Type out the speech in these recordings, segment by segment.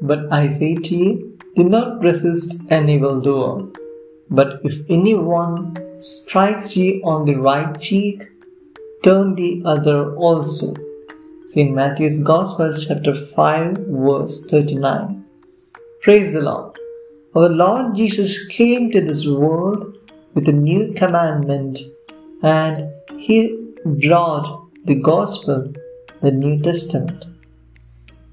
But I say to you, do not resist an evildoer. But if anyone strikes you on the right cheek, turn the other also. St. Matthew's Gospel, chapter 5, verse 39. Praise the Lord. Our Lord Jesus came to this world with a new commandment and he brought the Gospel, the New Testament.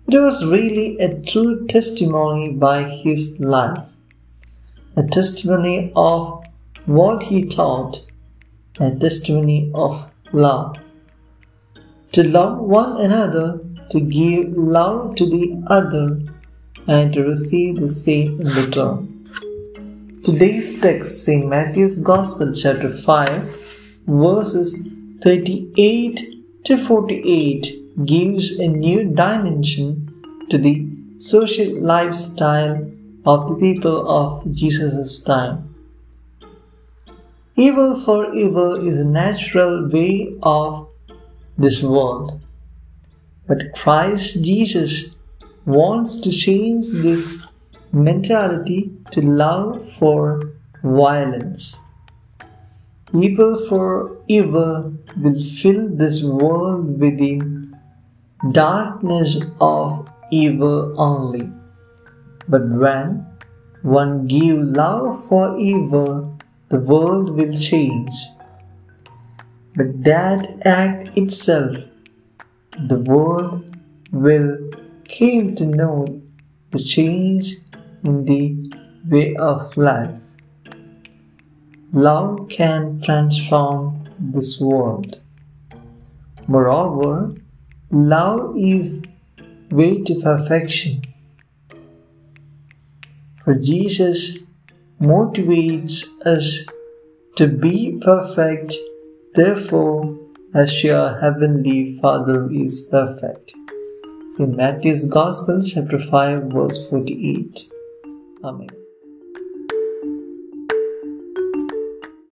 It was really a true testimony by his life, a testimony of what he taught, a testimony of love. To love one another, to give love to the other, and to receive the same in return. Today's text, St. Matthew's Gospel, chapter 5, verses 38 to 48 gives a new dimension to the social lifestyle of the people of Jesus' time. Evil for evil is a natural way of this world. But Christ Jesus wants to change this mentality to love for violence. Evil for evil will fill this world with the darkness of evil only. But when one give love for evil, the world will change. But that act itself, the world will came to know the change in the way of life. Love can transform this world. Moreover, Love is way to perfection. For Jesus motivates us to be perfect, therefore, as your heavenly Father is perfect. In Matthew's Gospel, chapter 5, verse 48. Amen.